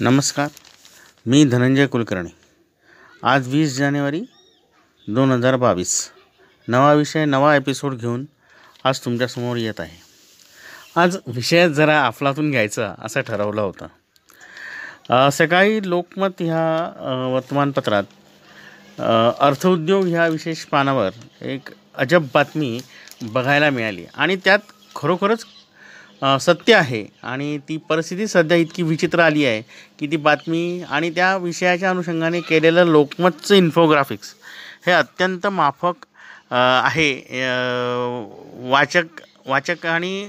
नमस्कार मी धनंजय कुलकर्णी. आज वीस जानेवारी दोन हजार बावीस. नवा विषय नवा एपिसोड घेऊन आज तुमच्यासमोर येत आहे. आज विषय जरा अफलातून घ्यायचा असं ठरवलं होतं. सकाळी लोकमत ह्या वर्तमानपत्रात अर्थउद्योग ह्या विशेष पानावर एक अजब बातमी बघायला मिळाली. आणि त्यात खरोखरच सत्य आहे. आणि ती परिस्थिती सध्या इतकी विचित्र आली आहे की ती बातमी आणि त्या विषयाच्या अनुषंगाने केलेलं लोकमतचं इन्फोग्राफिक्स हे अत्यंत माफक आहे. वाचक वाचक आणि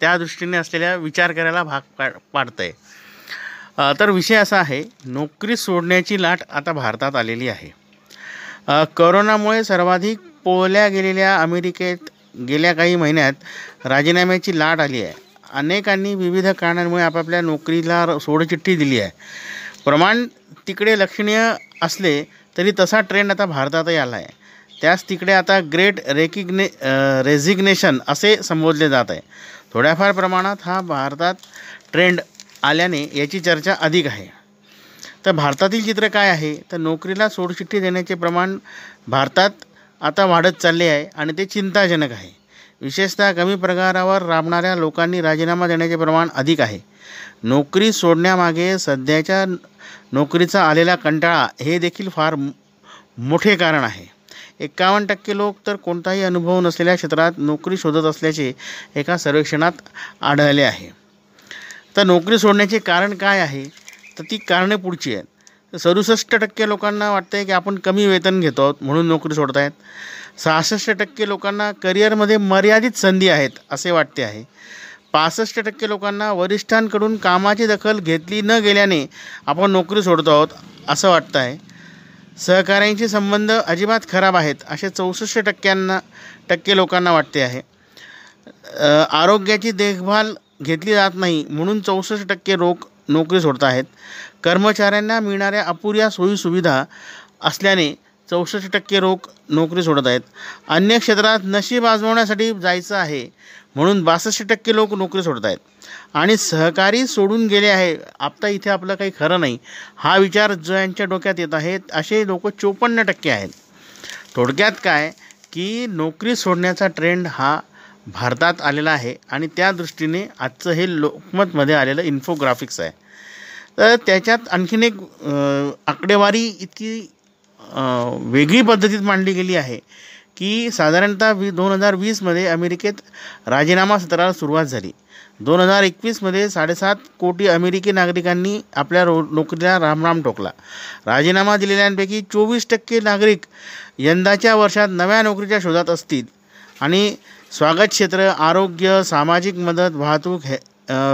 त्या दृष्टीने असलेल्या विचार करायला भाग पा पाडतं आहे तर विषय असा आहे नोकरी सोडण्याची लाट आता भारतात आलेली आहे. करोनामुळे सर्वाधिक पोहल्या गेलेल्या अमेरिकेत गेल्या काही महिन्यात राजीनाम्याची लाट आली आहे. अनेकांनी विविध कारणांमुळे आपापल्या नोकरीला र- सोडचिठ्ठी दिली आहे. प्रमाण तिकडे लक्षणीय असले तरी तसा ट्रेंड आता भारतातही आला आहे. त्यास तिकडे आता ग्रेट रेकिग्ने रेझिग्नेशन असे संबोधले जात आहे. थोड्याफार प्रमाणात हा भारतात ट्रेंड आल्याने याची चर्चा अधिक आहे. तर भारतातील चित्र काय आहे? तर नोकरीला सोडचिठ्ठी देण्याचे प्रमाण भारतात आता वाढत चालले आहे आणि ते चिंताजनक आहे. विशेषतः कमी पगारावर राबणाऱ्या लोकांनी राजीनामा देण्याचे प्रमाण अधिक आहे. नोकरी सोडण्यामागे सध्याच्या नोकरीचा आलेला कंटाळा हे देखील फार मोठे कारण आहे. एकावन्न टक्के लोक तर कोणताही अनुभव नसलेल्या क्षेत्रात नोकरी शोधत असल्याचे एका सर्वेक्षणात आढळले आहे. तर नोकरी सोडण्याचे कारण काय आहे? तर ती कारणे पुढची आहेत. सदुसष्ट टक्के लोकांना वाटतं आहे की आपण कमी वेतन घेतो आहोत म्हणून नोकरी सोडत आहेत सहासष्ट टक्के लोकांना करिअरमध्ये मर्यादित संधी आहेत असे वाटते आहे. पासष्ट टक्के लोकांना वरिष्ठांकडून कामाची दखल घेतली न गेल्याने आपण नोकरी सोडतो आहोत असं वाटतं आहे. सहकाऱ्यांचे संबंध अजिबात खराब आहेत असे चौसष्ट टक्क्यांना टक्के लोकांना वाटते आहे. आरोग्याची देखभाल घेतली जात नाही म्हणून चौसष्ट टक्के रोग नोकरी सोडत आहेत. कर्मचाऱ्यांना मिळणाऱ्या अपुऱ्या सोयीसुविधा असल्याने चौसष्ट टक्के लोक नोकरी सोडत आहेत. अन्य क्षेत्रात नशीब आजमावण्यासाठी जायचं आहे म्हणून बासष्ट टक्के लोक नोकरी सोडत आहेत. आणि सहकारी सोडून गेले आहे. आता इथे आपलं काही खरं नाही. हा विचार ज्यांच्या डोक्यात येत आहेत असे लोक चोपन्न टक्के आहेत. थोडक्यात काय? की नोकरी सोडण्याचा ट्रेंड हा भारतात आलेला आहे आणि त्या दृष्टीने आजचं हे लोकमतमध्ये आलेलं इन्फोग्राफिक्स आहे. तर त्याच्यात आणखीन एक आकडेवारी इतकी वेगळी पद्धतीत मांडली गेली आहे की साधारणतः वी दोन हजार वीसमध्ये अमेरिकेत राजीनामा सत्राला सुरुवात झाली. दोन हजार एकवीसमध्ये साडेसात कोटी अमेरिकी नागरिकांनी आपल्या रो नोकरीला रामराम ठोकला. राजीनामा दिलेल्यांपैकी चोवीस टक्के नागरिक यंदाच्या वर्षात नव्या नोकरीच्या शोधात असतील. आणि स्वागत क्षेत्र आरोग्य सामाजिक मदत वाहतूक हे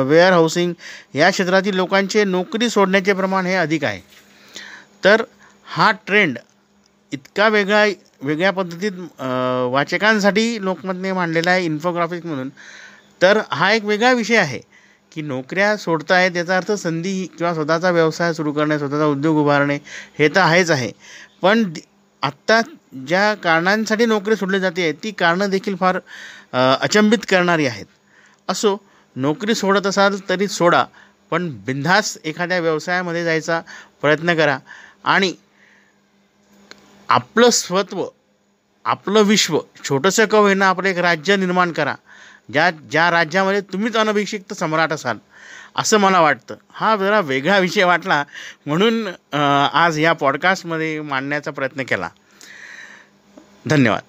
वेअर हाऊसिंग या क्षेत्रातील लोकांचे नोकरी सोडण्याचे प्रमाण हे अधिक आहे. तर हा ट्रेंड इतका वेगळा वेगळ्या पद्धतीत वाचकांसाठी लोकमतने मांडलेला आहे इन्फोग्राफिक म्हणून. तर हा एक वेगळा विषय आहे की नोकऱ्या सोडतायत याचा अर्थ संधी किंवा स्वतःचा व्यवसाय सुरू करणे स्वतःचा उद्योग उभारणे हे तर आहेच आहे. पण आत्ता ज्या कारणांसाठी नोकरी सोडली जाते ती कारणं देखील फार अचंबित करणारी आहेत. असो नोकरी सोडत असाल तरी सोडा पण बिनधास्त एखाद्या व्यवसायामध्ये जायचा प्रयत्न करा. आणि आपलं स्वत्व आपलं विश्व छोटंसं कव येणं आपलं एक राज्य निर्माण करा. ज्या ज्या राज्यामध्ये तुम्हीच अनभिषिक्त सम्राट असाल. असं मला वाटतं. हा जरा वेगळा विषय वाटला म्हणून आज या पॉडकास्टमध्ये मांडण्याचा प्रयत्न केला. धन्यवाद.